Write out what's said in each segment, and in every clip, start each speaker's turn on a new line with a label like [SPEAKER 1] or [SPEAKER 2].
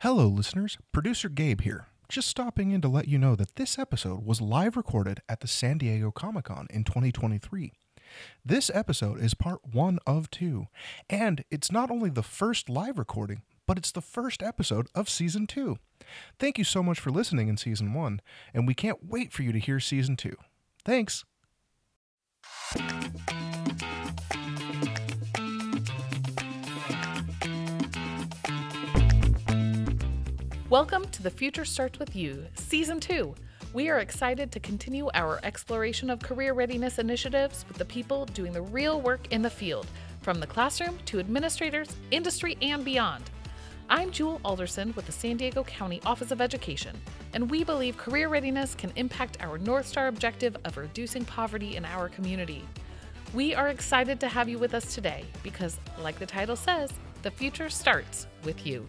[SPEAKER 1] Hello, listeners. Producer Gabe here. Just stopping in to let you know that this episode was live recorded at the San Diego Comic Con in 2023. This episode is part one of two, and it's not only the first live recording, but it's the first episode of season two. Thank you so much for listening in season one, and we can't wait for you to hear season two. Thanks.
[SPEAKER 2] Welcome to The Future Starts With You, Season 2. We are excited to continue our exploration of career readiness initiatives with the people doing the real work in the field, from the classroom to administrators, industry, and beyond. I'm Jewyl Alderson with the San Diego County Office of Education, and we believe career readiness can impact our North Star objective of reducing poverty in our community. We are excited to have you with us today because, like the title says, the future starts with you.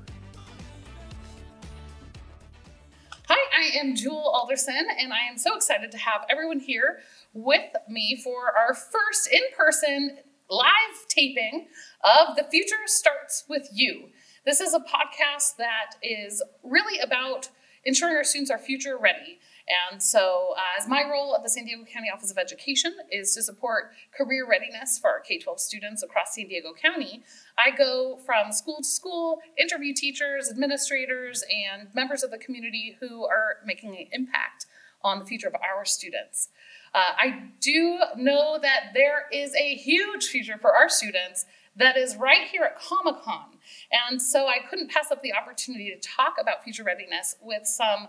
[SPEAKER 2] I am Jewyl Alderson, and I am so excited to have everyone here with me for our first in person live taping of The Future Starts With You. This is a podcast that is really about ensuring our students are future ready. And so, uh, as my role at the San Diego County Office of Education is to support career readiness for our K 12 students across San Diego County, I go from school to school, interview teachers, administrators, and members of the community who are making an impact on the future of our students. Uh, I do know that there is a huge future for our students that is right here at Comic Con. And so I couldn't pass up the opportunity to talk about future readiness with some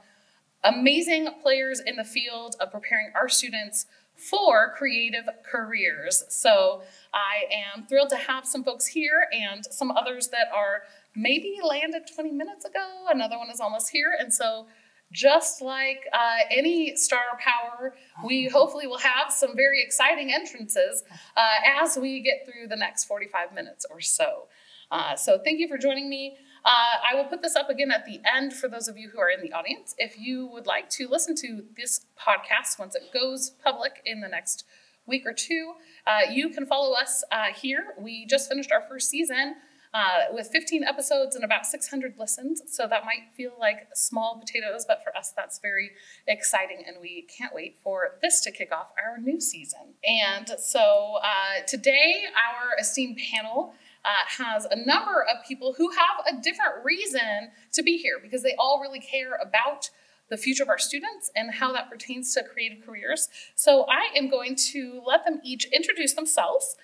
[SPEAKER 2] amazing players in the field of preparing our students for creative careers. So I am thrilled to have some folks here and some others that are maybe landed 20 minutes ago. Another one is almost here. And so just like uh, any star power, we hopefully will have some very exciting entrances uh, as we get through the next 45 minutes or so. Uh, so thank you for joining me. Uh, I will put this up again at the end for those of you who are in the audience. If you would like to listen to this podcast once it goes public in the next week or two, uh, you can follow us uh, here. We just finished our first season. Uh, with 15 episodes and about 600 listens. So that might feel like small potatoes, but for us, that's very exciting. And we can't wait for this to kick off our new season. And so uh, today, our esteemed panel uh, has a number of people who have a different reason to be here because they all really care about the future of our students and how that pertains to creative careers. So I am going to let them each introduce themselves.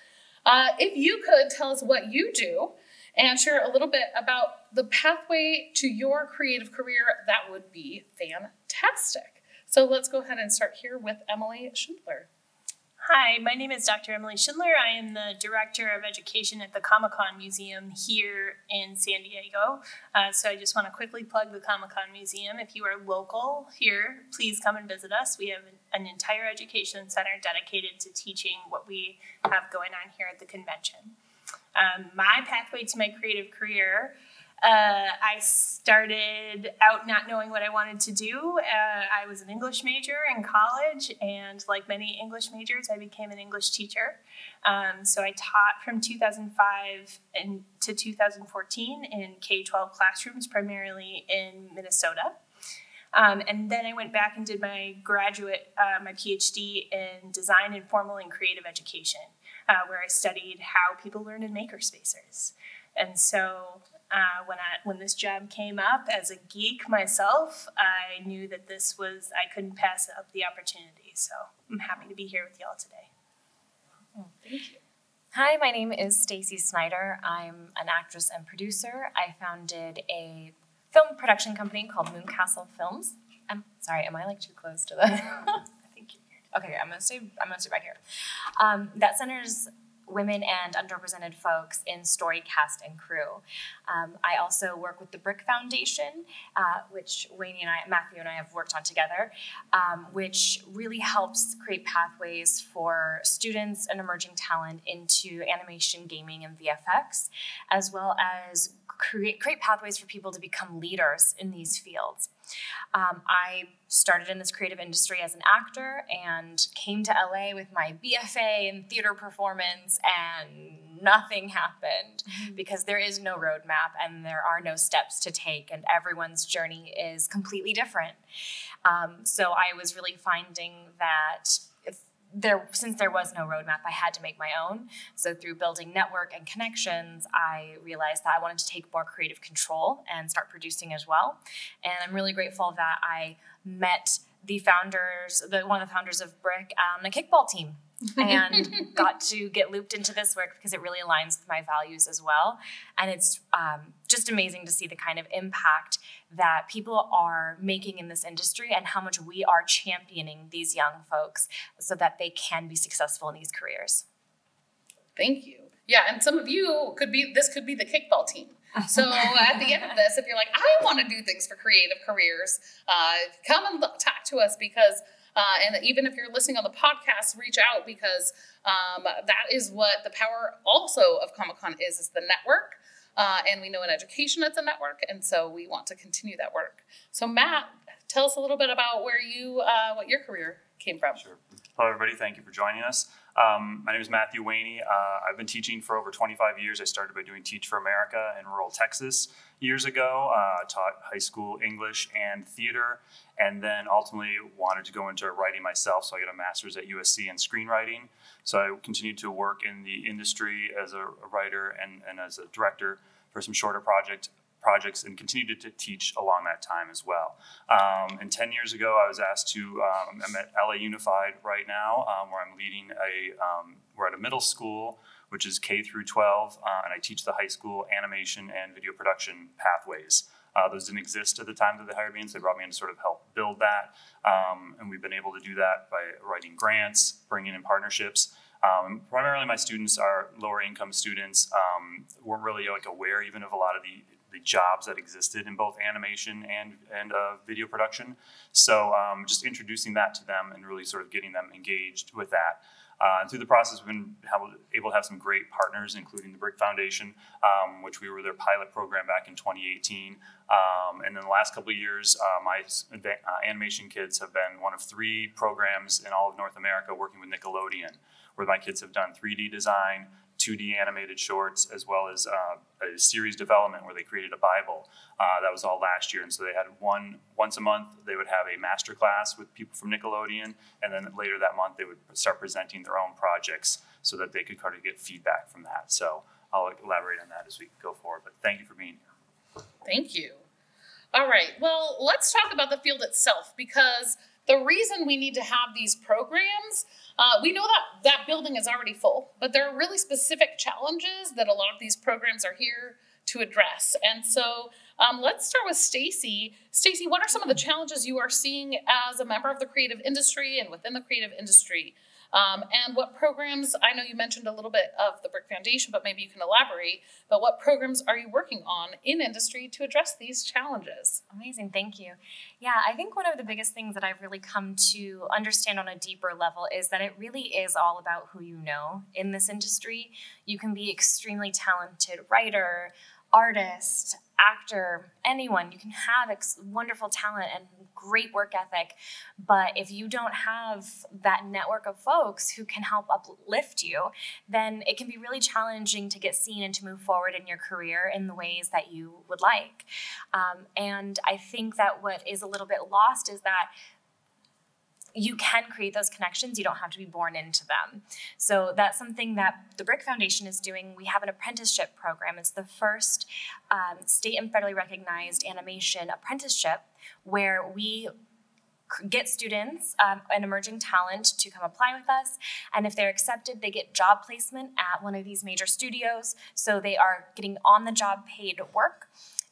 [SPEAKER 2] Uh, if you could tell us what you do and share a little bit about the pathway to your creative career, that would be fantastic. So let's go ahead and start here with Emily Schindler.
[SPEAKER 3] Hi, my name is Dr. Emily Schindler. I am the Director of Education at the Comic Con Museum here in San Diego. Uh, so I just want to quickly plug the Comic Con Museum. If you are local here, please come and visit us. We have an entire education center dedicated to teaching what we have going on here at the convention. Um, my pathway to my creative career uh, I started out not knowing what I wanted to do. Uh, I was an English major in college, and like many English majors, I became an English teacher. Um, so I taught from 2005 in, to 2014 in K 12 classrooms, primarily in Minnesota. Um, and then I went back and did my graduate, uh, my PhD in design and formal and creative education, uh, where I studied how people learn in makerspaces. And so uh, when I when this job came up as a geek myself, I knew that this was I couldn't pass up the opportunity. So I'm happy to be here with y'all today.
[SPEAKER 2] Oh, thank you.
[SPEAKER 4] Hi, my name is Stacy Snyder. I'm an actress and producer. I founded a film production company called Mooncastle Films. I'm sorry, am I like too close to the? I think. Okay, I'm gonna stay. I'm gonna stay back here. Um, that centers women and underrepresented folks in story cast and crew. Um, I also work with the BRIC Foundation, uh, which Waynee and I, Matthew and I have worked on together, um, which really helps create pathways for students and emerging talent into animation, gaming, and VFX, as well as create create pathways for people to become leaders in these fields. Um, I started in this creative industry as an actor and came to LA with my BFA in theater performance, and nothing happened mm-hmm. because there is no roadmap and there are no steps to take, and everyone's journey is completely different. Um, so I was really finding that there since there was no roadmap i had to make my own. So through building network and connections i realized that i wanted to take more creative control and start producing as well. And i'm really grateful that i met the founders the one of the founders of BRIC on the kickball team and got to get looped into this work because it really aligns with my values as well. And it's um, just amazing to see the kind of impact that people are making in this industry and how much we are championing these young folks so that they can be successful in these careers.
[SPEAKER 2] Thank you. Yeah, and some of you could be this could be the kickball team. So at the end of this, if you're like, I want to do things for creative careers, uh, come and look, talk to us because uh, and even if you're listening on the podcast, reach out because um, that is what the power also of Comic Con is, is the network. Uh, and we know in education it's a network, and so we want to continue that work. So Matt, tell us a little bit about where you, uh, what your career came from.
[SPEAKER 5] Sure. Hello, everybody. Thank you for joining us. Um, my name is Matthew Waynee. Uh, I've been teaching for over 25 years. I started by doing Teach for America in rural Texas years ago. Uh, taught high school English and theater, and then ultimately wanted to go into writing myself. So I got a master's at USC in screenwriting. So I continued to work in the industry as a, writer and, and as a director for some shorter project projects and continued to teach along that time as well. Um, and 10 years ago, I was asked to, um, I'm at LA Unified right now, um, where I'm leading a, um, we're at a middle school, which is K through 12, uh, and I teach the high school animation and video production pathways. Uh, those didn't exist at the time that they hired me, and so they brought me in to sort of help build that. Um, and we've been able to do that by writing grants, bringing in partnerships. Um, primarily, my students are lower income students. Um, weren't really like aware even of a lot of the the jobs that existed in both animation and and uh, video production. So um, just introducing that to them and really sort of getting them engaged with that. Uh, and through the process, we've been able to have some great partners, including the BRIC Foundation, um, which we were their pilot program back in 2018. Um, and in the last couple of years, uh, my uh, animation kids have been one of three programs in all of North America working with Nickelodeon, where my kids have done 3D design, 2D animated shorts, as well as uh, a series development where they created a Bible. Uh, that was all last year, and so they had one once a month. They would have a master class with people from Nickelodeon, and then later that month they would start presenting their own projects so that they could kind of get feedback from that. So I'll elaborate on that as we go forward. But thank you for being here.
[SPEAKER 2] Thank you. All right. Well, let's talk about the field itself because the reason we need to have these programs uh, we know that that building is already full, but there are really specific challenges that a lot of these programs are here to address. And so um, let's start with Stacy. Stacy, what are some of the challenges you are seeing as a member of the creative industry and within the creative industry um, and what programs, I know you mentioned a little bit of the BRIC Foundation, but maybe you can elaborate, but what programs are you working on in industry to address these challenges?
[SPEAKER 4] Amazing, thank you. Yeah, I think one of the biggest things that I've really come to understand on a deeper level is that it really is all about who you know in this industry. You can be extremely talented writer, artist, actor, anyone. You can have ex- wonderful talent and great work ethic, but if you don't have that network of folks who can help uplift you, then it can be really challenging to get seen and to move forward in your career in the ways that you would like. Um, and I think that what is a little bit lost is that you can create those connections. You don't have to be born into them. So that's something that the BRIC Foundation is doing. We have an apprenticeship program. It's the first um, state and federally recognized animation apprenticeship where we get students um, and emerging talent to come apply with us and if they're accepted they get job placement at one of these major studios so they are getting on the job paid work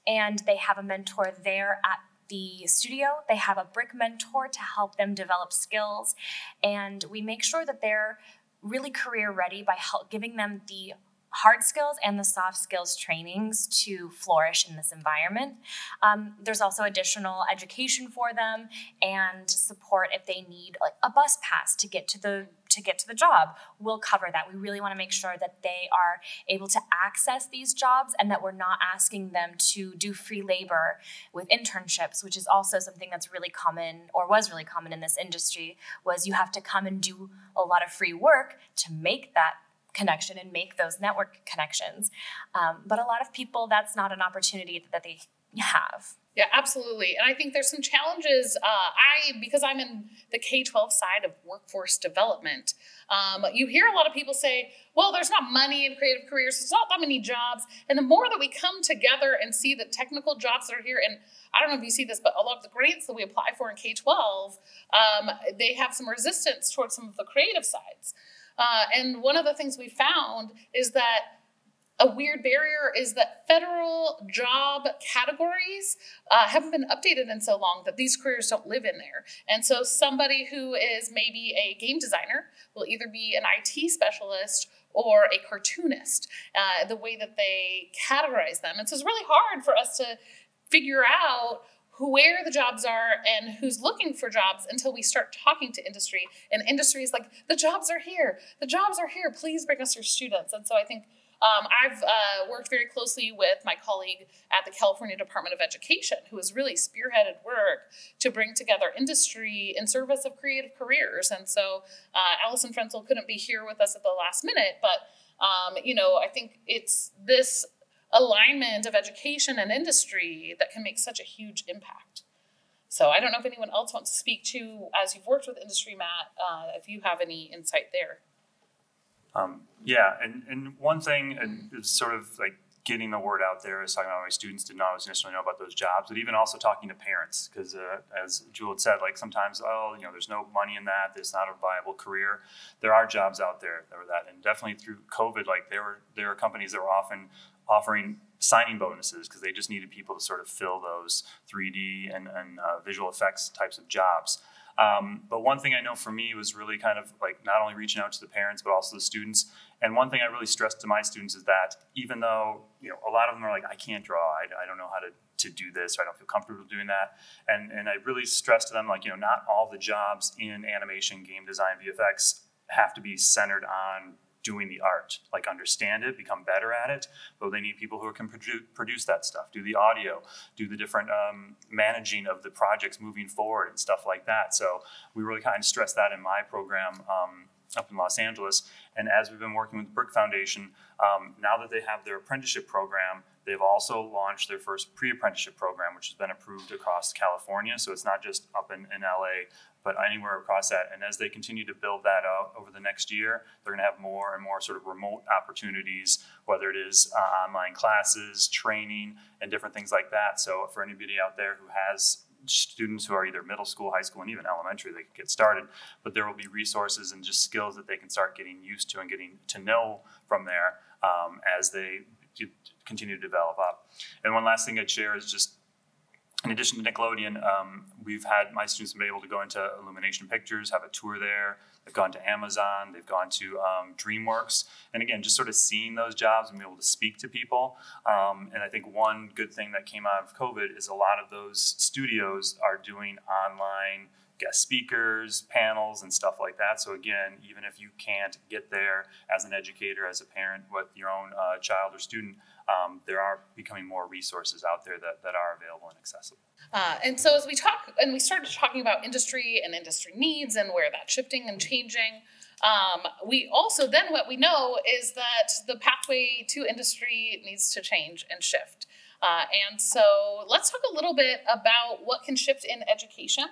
[SPEAKER 4] and they have a mentor there at the studio. They have a BRIC mentor to help them develop skills. And we make sure that they're really career ready by help, giving them the hard skills and the soft skills trainings to flourish in this environment. Um, there's also additional education for them and support if they need like a bus pass to get to the to get to the job. We'll cover that. We really want to make sure that they are able to access these jobs and that we're not asking them to do free labor with internships, which is also something that's really common or was really common in this industry was you have to come and do a lot of free work to make that connection and make those network connections. Um, but a lot of people, that's not an opportunity that they have.
[SPEAKER 2] Yeah, absolutely. And I think there's some challenges. Uh, I, because I'm in the K 12 side of workforce development, um, you hear a lot of people say, well, there's not money in creative careers, there's not that many jobs. And the more that we come together and see the technical jobs that are here, and I don't know if you see this, but a lot of the grants that we apply for in K 12, um, they have some resistance towards some of the creative sides. Uh, and one of the things we found is that a weird barrier is that federal job categories uh, haven't been updated in so long that these careers don't live in there. And so somebody who is maybe a game designer will either be an IT specialist or a cartoonist, uh, the way that they categorize them. And so it's really hard for us to figure out where the jobs are and who's looking for jobs until we start talking to industry. And industry is like, the jobs are here. The jobs are here. Please bring us your students. And so I think um, I've uh, worked very closely with my colleague at the California Department of Education, who has really spearheaded work to bring together industry in service of creative careers. And so uh, Allison Frenzel couldn't be here with us at the last minute, but um, you know, I think it's this alignment of education and industry that can make such a huge impact. So I don't know if anyone else wants to speak to, as you've worked with industry, Matt, uh, if you have any insight there.
[SPEAKER 5] Um, yeah, and, and one thing is sort of like getting the word out there is talking about my students did not necessarily know about those jobs, but even also talking to parents because uh, as Jewyl had said, like sometimes oh you know there's no money in that, it's not a viable career. There are jobs out there that were that, and definitely through COVID, like there were there are companies that were often offering signing bonuses because they just needed people to sort of fill those 3D and, and uh, visual effects types of jobs. Um, but one thing I know for me was really kind of like not only reaching out to the parents but also the students. And one thing I really stressed to my students is that even though you know a lot of them are like I can't draw, I, I don't know how to to do this, or I don't feel comfortable doing that. And and I really stressed to them like you know not all the jobs in animation, game design, VFX have to be centered on doing the art, like understand it, become better at it. But they need people who can produ- produce that stuff, do the audio, do the different um, managing of the projects moving forward and stuff like that. So we really kind of stress that in my program. Um, up in Los Angeles. And as we've been working with the BRIC Foundation, um, now that they have their apprenticeship program, they've also launched their first pre apprenticeship program, which has been approved across California. So it's not just up in, in LA, but anywhere across that. And as they continue to build that out over the next year, they're going to have more and more sort of remote opportunities, whether it is uh, online classes, training, and different things like that. So for anybody out there who has students who are either middle school, high school, and even elementary, they can get started. But there will be resources and just skills that they can start getting used to and getting to know from there um, as they continue to develop up. And one last thing I'd share is just in addition to Nickelodeon, um, we've had my students been able to go into Illumination Pictures, have a tour there. They've gone to Amazon, they've gone to um, DreamWorks, and again, just sort of seeing those jobs and be able to speak to people. Um, and I think one good thing that came out of COVID is a lot of those studios are doing online guest speakers, panels, and stuff like that. So again, even if you can't get there as an educator, as a parent with your own uh, child or student, um, there are becoming more resources out there that, that are available and accessible.
[SPEAKER 2] Uh, and so as we talk, and we started talking about industry and industry needs and where that's shifting and changing, um, we also then what we know is that the pathway to industry needs to change and shift. Uh, and so let's talk a little bit about what can shift in education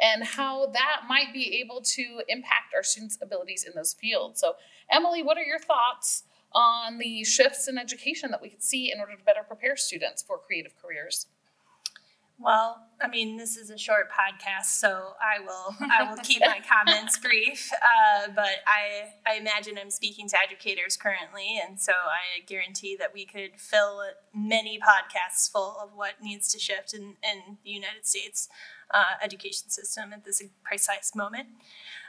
[SPEAKER 2] and how that might be able to impact our students' abilities in those fields. So, Emily, what are your thoughts on the shifts in education that we could see in order to better prepare students for creative careers?
[SPEAKER 3] Well, I mean, this is a short podcast, so I will I will keep my comments brief. Uh, but I I imagine I'm speaking to educators currently, and so I guarantee that we could fill many podcasts full of what needs to shift in, in the United States uh, education system at this precise moment.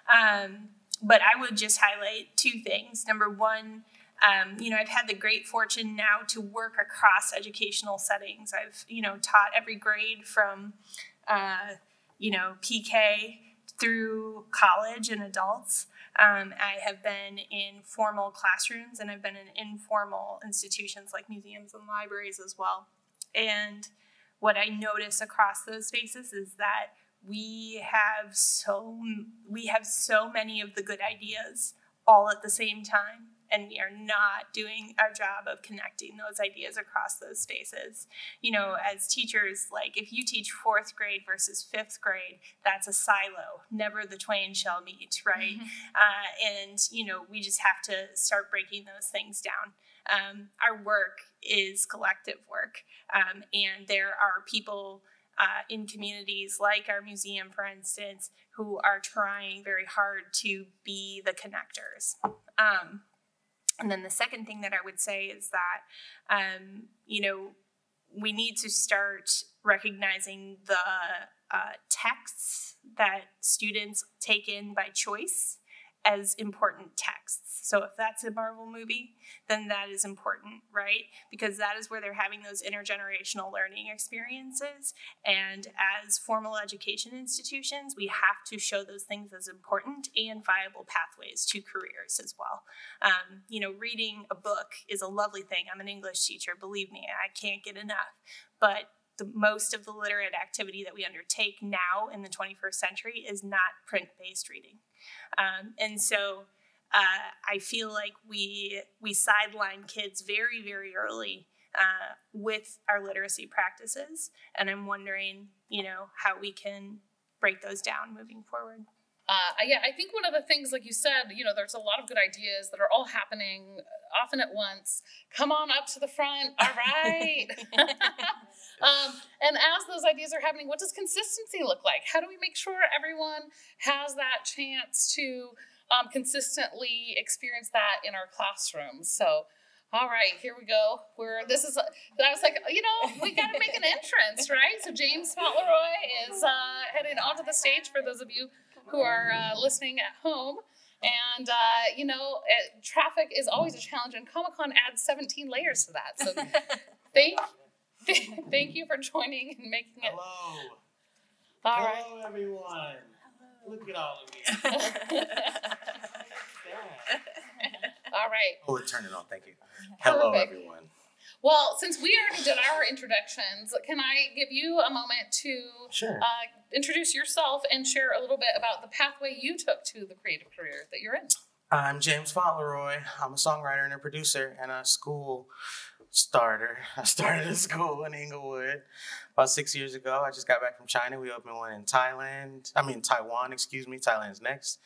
[SPEAKER 3] Um, but I would just highlight two things. Number one um, you know, I've had the great fortune now to work across educational settings. I've, you know, taught every grade from, uh, you know, PK through college and adults. Um, I have been in formal classrooms and I've been in informal institutions like museums and libraries as well. And what I notice across those spaces is that we have so we have so many of the good ideas all at the same time and we are not doing our job of connecting those ideas across those spaces. You know, as teachers, like if you teach fourth grade versus fifth grade, that's a silo. Never the twain shall meet, right? Mm-hmm. Uh, and, you know, we just have to start breaking those things down. Um, our work is collective work, um, and there are people. Uh, in communities like our museum, for instance, who are trying very hard to be the connectors. Um, and then the second thing that I would say is that, um, you know, we need to start recognizing the uh, texts that students take in by choice as important texts. So if that's a Marvel movie, then that is important, right? Because that is where they're having those intergenerational learning experiences. And as formal education institutions, we have to show those things as important and viable pathways to careers as well. Um, you know, reading a book is a lovely thing. I'm an English teacher, believe me, I can't get enough. But the most of the literate activity that we undertake now in the 21st century is not print based reading. Um, and so uh, I feel like we we sideline kids very very early uh, with our literacy practices, and I'm wondering, you know, how we can break those down moving forward.
[SPEAKER 2] Uh, yeah, I think one of the things, like you said, you know, there's a lot of good ideas that are all happening often at once. Come on up to the front. All right. um, and as those ideas are happening, what does consistency look like? How do we make sure everyone has that chance to um, consistently experience that in our classrooms? So, all right, here we go. We're this is. I was like, you know, we got to make an entrance, right? So James Fauntleroy is uh, heading onto the stage for those of you who are uh, listening at home. And, uh, you know, it, traffic is always a challenge, and Comic Con adds 17 layers to that. So thank, thank you for joining and making it.
[SPEAKER 6] Hello.
[SPEAKER 2] All
[SPEAKER 6] Hello,
[SPEAKER 2] right.
[SPEAKER 6] everyone. Look at all of you.
[SPEAKER 2] All right.
[SPEAKER 6] oh, we're turning on. Thank you. Hello,
[SPEAKER 2] Perfect.
[SPEAKER 6] everyone.
[SPEAKER 2] Well, since we already did our introductions, can I give you a moment to
[SPEAKER 6] Sure.
[SPEAKER 2] uh, introduce yourself and share a little bit about the pathway you took to the creative career that you're in?
[SPEAKER 6] I'm James Fauntleroy. I'm a songwriter and a producer and a school starter. I started a school in Inglewood about six years ago. I just got back from China. We opened one in Thailand. I mean Taiwan, excuse me. Thailand's next,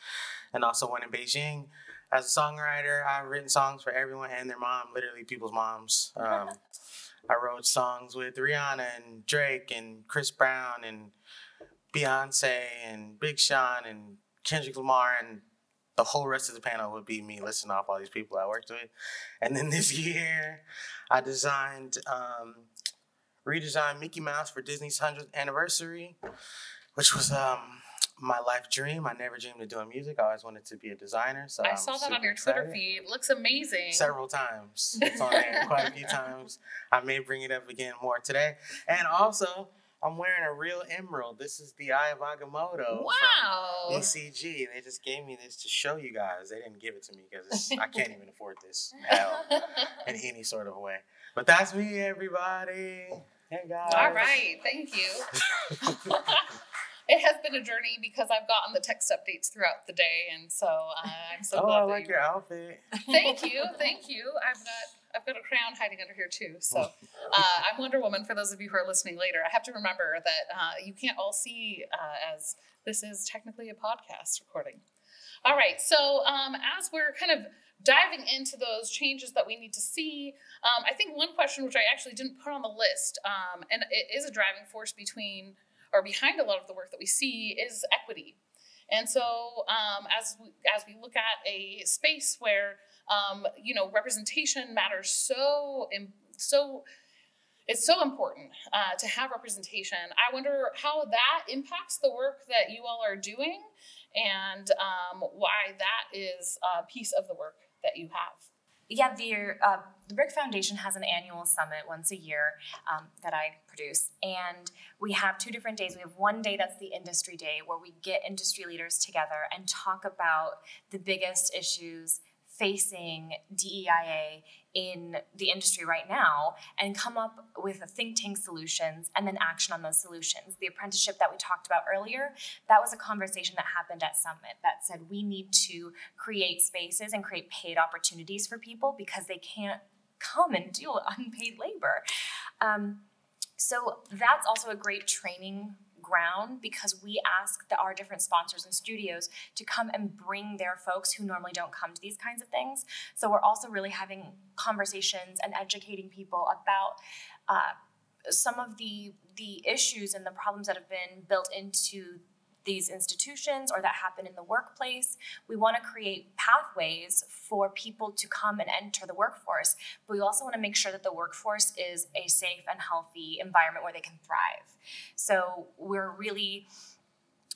[SPEAKER 6] and also one in Beijing. As a songwriter, I've written songs for everyone and their mom, literally people's moms. Um, I wrote songs with Rihanna and Drake and Chris Brown and Beyonce and Big Sean and Kendrick Lamar and the whole rest of the panel would be me listing off all these people I worked with. And then this year, I designed, um, redesigned Mickey Mouse for Disney's 100th anniversary, which was um, my life dream. I never dreamed of doing music. I always wanted to be a designer. So
[SPEAKER 2] I
[SPEAKER 6] I'm
[SPEAKER 2] saw that on your Twitter feed. It looks amazing.
[SPEAKER 6] Several times. It's on there quite a few times. I may bring it up again more today. And also, I'm wearing a real emerald. This is the Eye of Agamotto from
[SPEAKER 2] Wow.
[SPEAKER 6] ECG. They just gave me this to show you guys. They didn't give it to me because I can't even afford this all, in any sort of way. But that's me, everybody. Hey guys.
[SPEAKER 2] All right, thank you. it has been a journey because I've gotten the text updates throughout the day, and so uh, I'm so
[SPEAKER 6] oh,
[SPEAKER 2] glad.
[SPEAKER 6] I
[SPEAKER 2] that
[SPEAKER 6] like
[SPEAKER 2] you-
[SPEAKER 6] your outfit.
[SPEAKER 2] Thank you, thank you. I've got I've got a crown hiding under here too. So uh, I'm Wonder Woman. For those of you who are listening later, I have to remember that uh, you can't all see uh, as this is technically a podcast recording. All right, so um, as we're kind of diving into those changes that we need to see, um, I think one question which I actually didn't put on the list, um, and it is a driving force between or behind a lot of the work that we see, is equity. And so, um, as we, as we look at a space where um, you know representation matters so so it's so important uh, to have representation. I wonder how that impacts the work that you all are doing, and um, why that is a piece of the work that you have.
[SPEAKER 4] Yeah, the uh, the BRIC Foundation has an annual summit once a year um, that I produce, and we have two different days. We have one day that's the industry day, where we get industry leaders together and talk about the biggest issues facing DEIA in the industry right now and come up with a think tank solutions and then action on those solutions. The apprenticeship that we talked about earlier, that was a conversation that happened at Summit that said we need to create spaces and create paid opportunities for people because they can't come and do unpaid labor. Um, so that's also a great training ground because we ask the, our different sponsors and studios to come and bring their folks who normally don't come to these kinds of things. So we're also really having conversations and educating people about. Uh, some of the the issues and the problems that have been built into these institutions or that happen in the workplace. We want to create pathways for people to come and enter the workforce, but we also want to make sure that the workforce is a safe and healthy environment where they can thrive. So we're really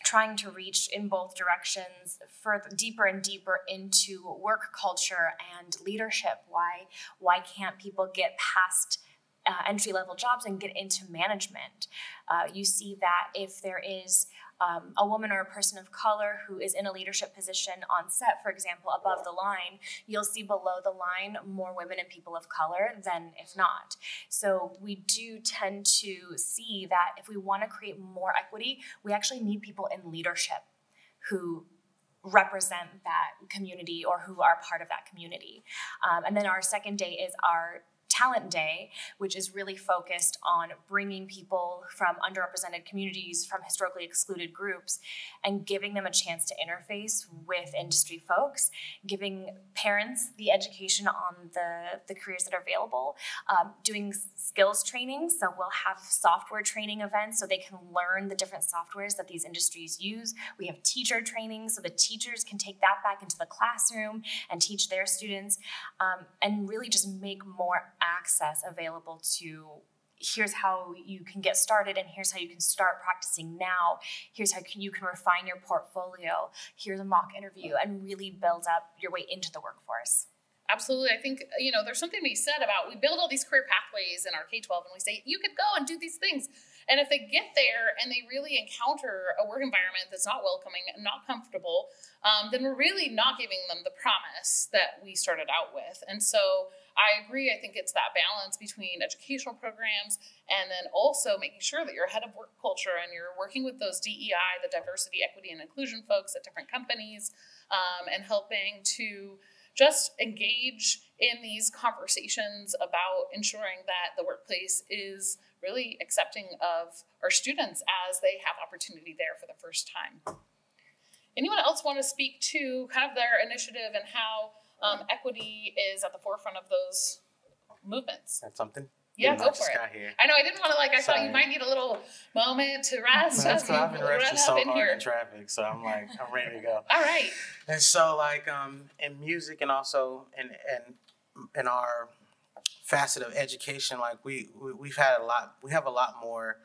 [SPEAKER 4] trying to reach in both directions further deeper and deeper into work culture and leadership why why can't people get past uh, entry level jobs and get into management uh, you see that if there is um, a woman or a person of color who is in a leadership position on set, for example, above the line, you'll see below the line more women and people of color than if not. So we do tend to see that if we want to create more equity, we actually need people in leadership who represent that community or who are part of that community. Um, and then our second day is our Talent Day, which is really focused on bringing people from underrepresented communities, from historically excluded groups, and giving them a chance to interface with industry folks, giving parents the education on the, the careers that are available, um, doing skills training. So we'll have software training events so they can learn the different softwares that these industries use. We have teacher training so the teachers can take that back into the classroom and teach their students, um, and really just make more access available to here's how you can get started and here's how you can start practicing now. Here's how you can refine your portfolio. Here's a mock interview and really build up your way into the workforce.
[SPEAKER 2] Absolutely. I think you know there's something to be said about we build all these career pathways in our k-12 and we say you could go and do these things. And if they get there and they really encounter a work environment that's not welcoming and not comfortable um, then we're really not giving them the promise that we started out with. And so I agree. I think it's that balance between educational programs and then also making sure that you're ahead of work culture and you're working with those DEI, the diversity, equity, and inclusion folks at different companies, um, and helping to just engage in these conversations about ensuring that the workplace is really accepting of our students as they have opportunity there for the first time. Anyone else want to speak to kind of their initiative and how um, equity is at the forefront of those movements.
[SPEAKER 6] That's something.
[SPEAKER 2] Yeah, go for it.
[SPEAKER 6] Here.
[SPEAKER 2] I know I didn't want to like. I Sorry. thought you might need a little moment to rest.
[SPEAKER 6] That's because I've been resting so hard here. in traffic, so I'm like I'm ready to go.
[SPEAKER 2] All right.
[SPEAKER 6] And so like um in music and also in in in our facet of education, like we, we we've had a lot. We have a lot more.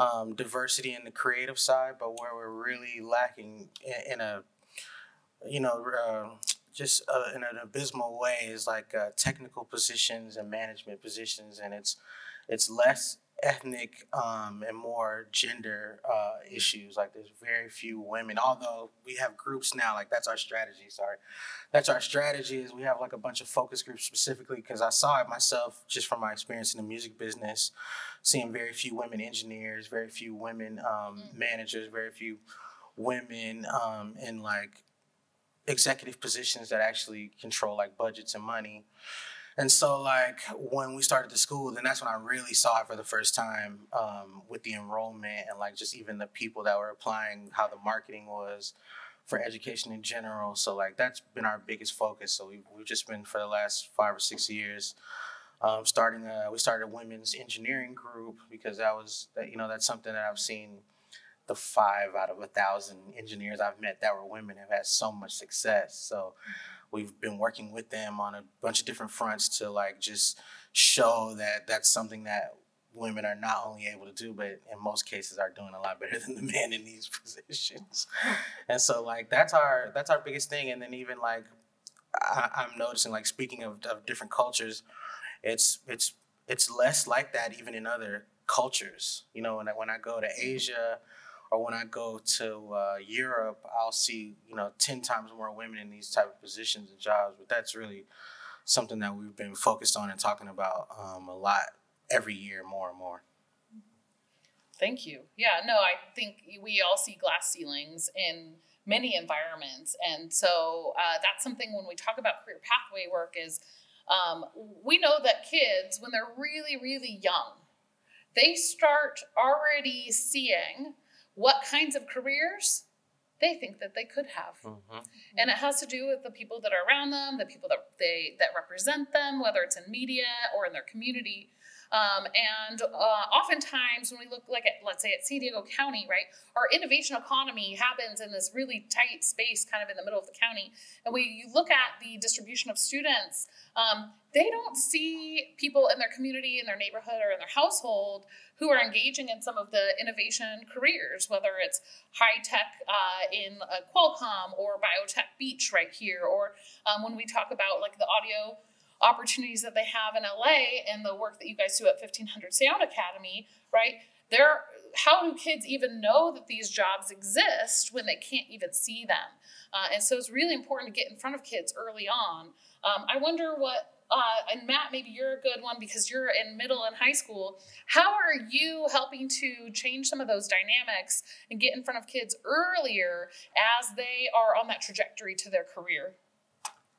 [SPEAKER 6] Um, diversity in the creative side, but where we're really lacking in, in a, you know, uh, just uh, in an abysmal way is like uh, technical positions and management positions, and it's it's less ethnic um, and more gender uh, issues. Like there's very few women, although we have groups now. Like that's our strategy. Sorry, that's our strategy. Is we have like a bunch of focus groups specifically because I saw it myself just from my experience in the music business, seeing very few women engineers, very few women um, mm. managers, very few women um, in like executive positions that actually control like budgets and money. And so, like when we started the school, then that's when I really saw it for the first time um, with the enrollment and like just even the people that were applying, how the marketing was for education in general. So like that's been our biggest focus. So we've, we've just been for the last five or six years um, starting. A, we started a women's engineering group because that was that you know that's something that I've seen the five out of a thousand engineers I've met that were women have had so much success. So we've been working with them on a bunch of different fronts to like just show that that's something that women are not only able to do, but in most cases are doing a lot better than the men in these positions. and so like that's our that's our biggest thing. And then even like I, I'm noticing, like speaking of, of different cultures, it's it's it's less like that even in other cultures. You know, when I, when I go to Asia or when I go to uh, Europe, I'll see you know ten times more women in these type of positions and jobs. But that's really something that we've been focused on and talking about um, a lot every year, more and more.
[SPEAKER 2] Thank you. Yeah, no, I think we all see glass ceilings in many environments, and so uh, that's something when we talk about career pathway work is um, we know that kids when they're really really young, they start already seeing what kinds of careers they think that they could have
[SPEAKER 6] Mm-hmm.
[SPEAKER 2] and it has to do with the people that are around them the people that they that represent them whether it's in media or in their community um, and uh, oftentimes when we look like at let's say at san diego county right our innovation economy happens in this really tight space kind of in the middle of the county. And we you look at the distribution of students um, they don't see people in their community in their neighborhood or in their household who are engaging in some of the innovation careers, whether it's high tech uh, in uh, Qualcomm or biotech beach right here, or um, when we talk about like the audio opportunities that they have in LA and the work that you guys do at 1500 Sound Academy, right? There, how do kids even know that these jobs exist when they can't even see them? Uh, and so it's really important to get in front of kids early on. Um, I wonder what uh, and Matt, maybe you're a good one because you're in middle and high school. How are you helping to change some of those dynamics and get in front of kids earlier as they are on that trajectory to their career?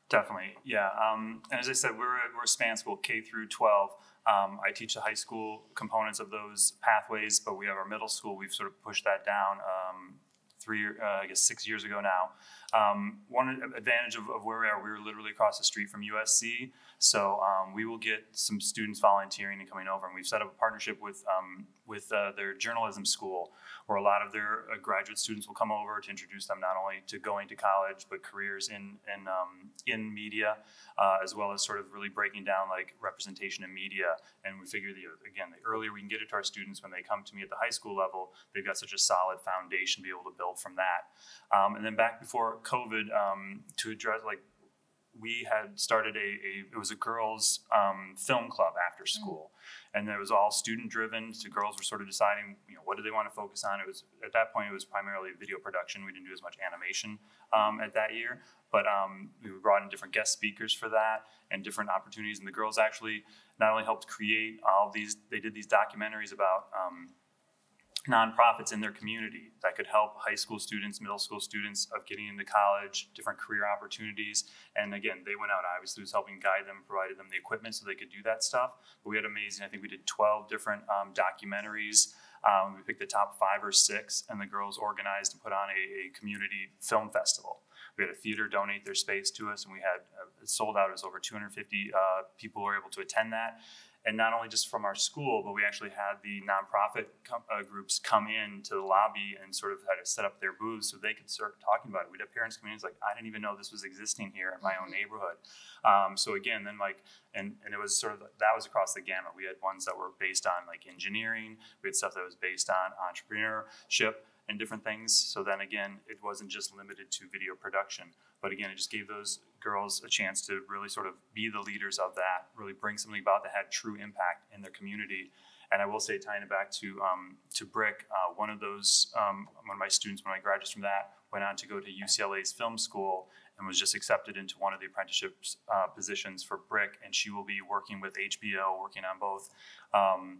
[SPEAKER 5] Definitely, yeah. Um, and as I said, we're a, we're a span school, K through 12. Um, I teach the high school components of those pathways, but we have our middle school. We've sort of pushed that down um, three, uh, I guess, six years ago now. Um, one advantage of, of, where we are, we are literally across the street from USC, so um, we will get some students volunteering and coming over. And we've set up a partnership with um, with uh, their journalism school, where a lot of their uh, graduate students will come over to introduce them not only to going to college but careers in in um, in media, uh, as well as sort of really breaking down like representation in media. And we figure the again, the earlier we can get it to our students when they come to me at the high school level, they've got such a solid foundation to be able to build from that. Um, and then back before COVID, um, to address like we had started a, a it was a girls um, film club after school. And it was all student driven so girls were sort of deciding you know what do they want to focus on? It was at that point it was primarily video production. We didn't do as much animation um, at that year. But um, we brought in different guest speakers for that and different opportunities. And the girls actually not only helped create all these they did these documentaries about um, nonprofits in their community that could help high school students, middle school students of getting into college, different career opportunities. And again, they went out, obviously was helping guide them, provided them the equipment so they could do that stuff. But we had amazing, I think we did 12 different um, documentaries. Um, we picked the top five or six and the girls organized and put on a, a community film festival. We had a theater donate their space to us and we had uh, sold out. It was over 250 uh, people were able to attend that and not only just from our school, but we actually had the nonprofit com- uh, groups come in to the lobby and sort of had to set up their booths so they could start talking about it. We'd have parents come in like, I didn't even know this was existing here in my own neighborhood. Um, so again, then like, and, and it was sort of, that was across the gamut. We had ones that were based on like engineering. We had stuff that was based on entrepreneurship and different things. So then again, it wasn't just limited to video production, but again, it just gave those girls a chance to really sort of be the leaders of that, really bring something about that had true impact in their community. And I will say, tying it back to um, to BRIC, uh, one of those, um, one of my students when I graduated from that went on to go to UCLA's film school and was just accepted into one of the apprenticeship uh, positions for BRIC, and she will be working with HBO, working on both um,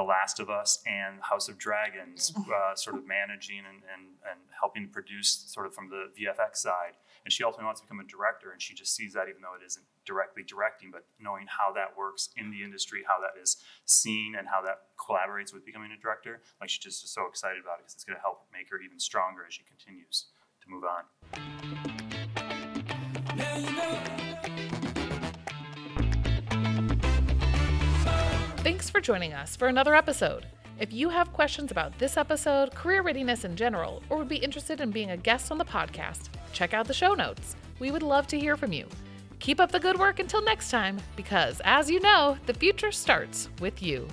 [SPEAKER 5] The Last of Us and House of Dragons, uh, sort of managing and, and, and helping produce sort of from the VFX side. And she ultimately wants to become a director, and she just sees that even though it isn't directly directing, but knowing how that works in the industry, how that is seen, and how that collaborates with becoming a director. Like she's just is so excited about it because it's going to help make her even stronger as she continues to move on.
[SPEAKER 2] For joining us for another episode. If you have questions about this episode, career readiness in general, or would be interested in being a guest on the podcast, check out the show notes. We would love to hear from you. Keep up the good work until next time, because as you know, the future starts with you.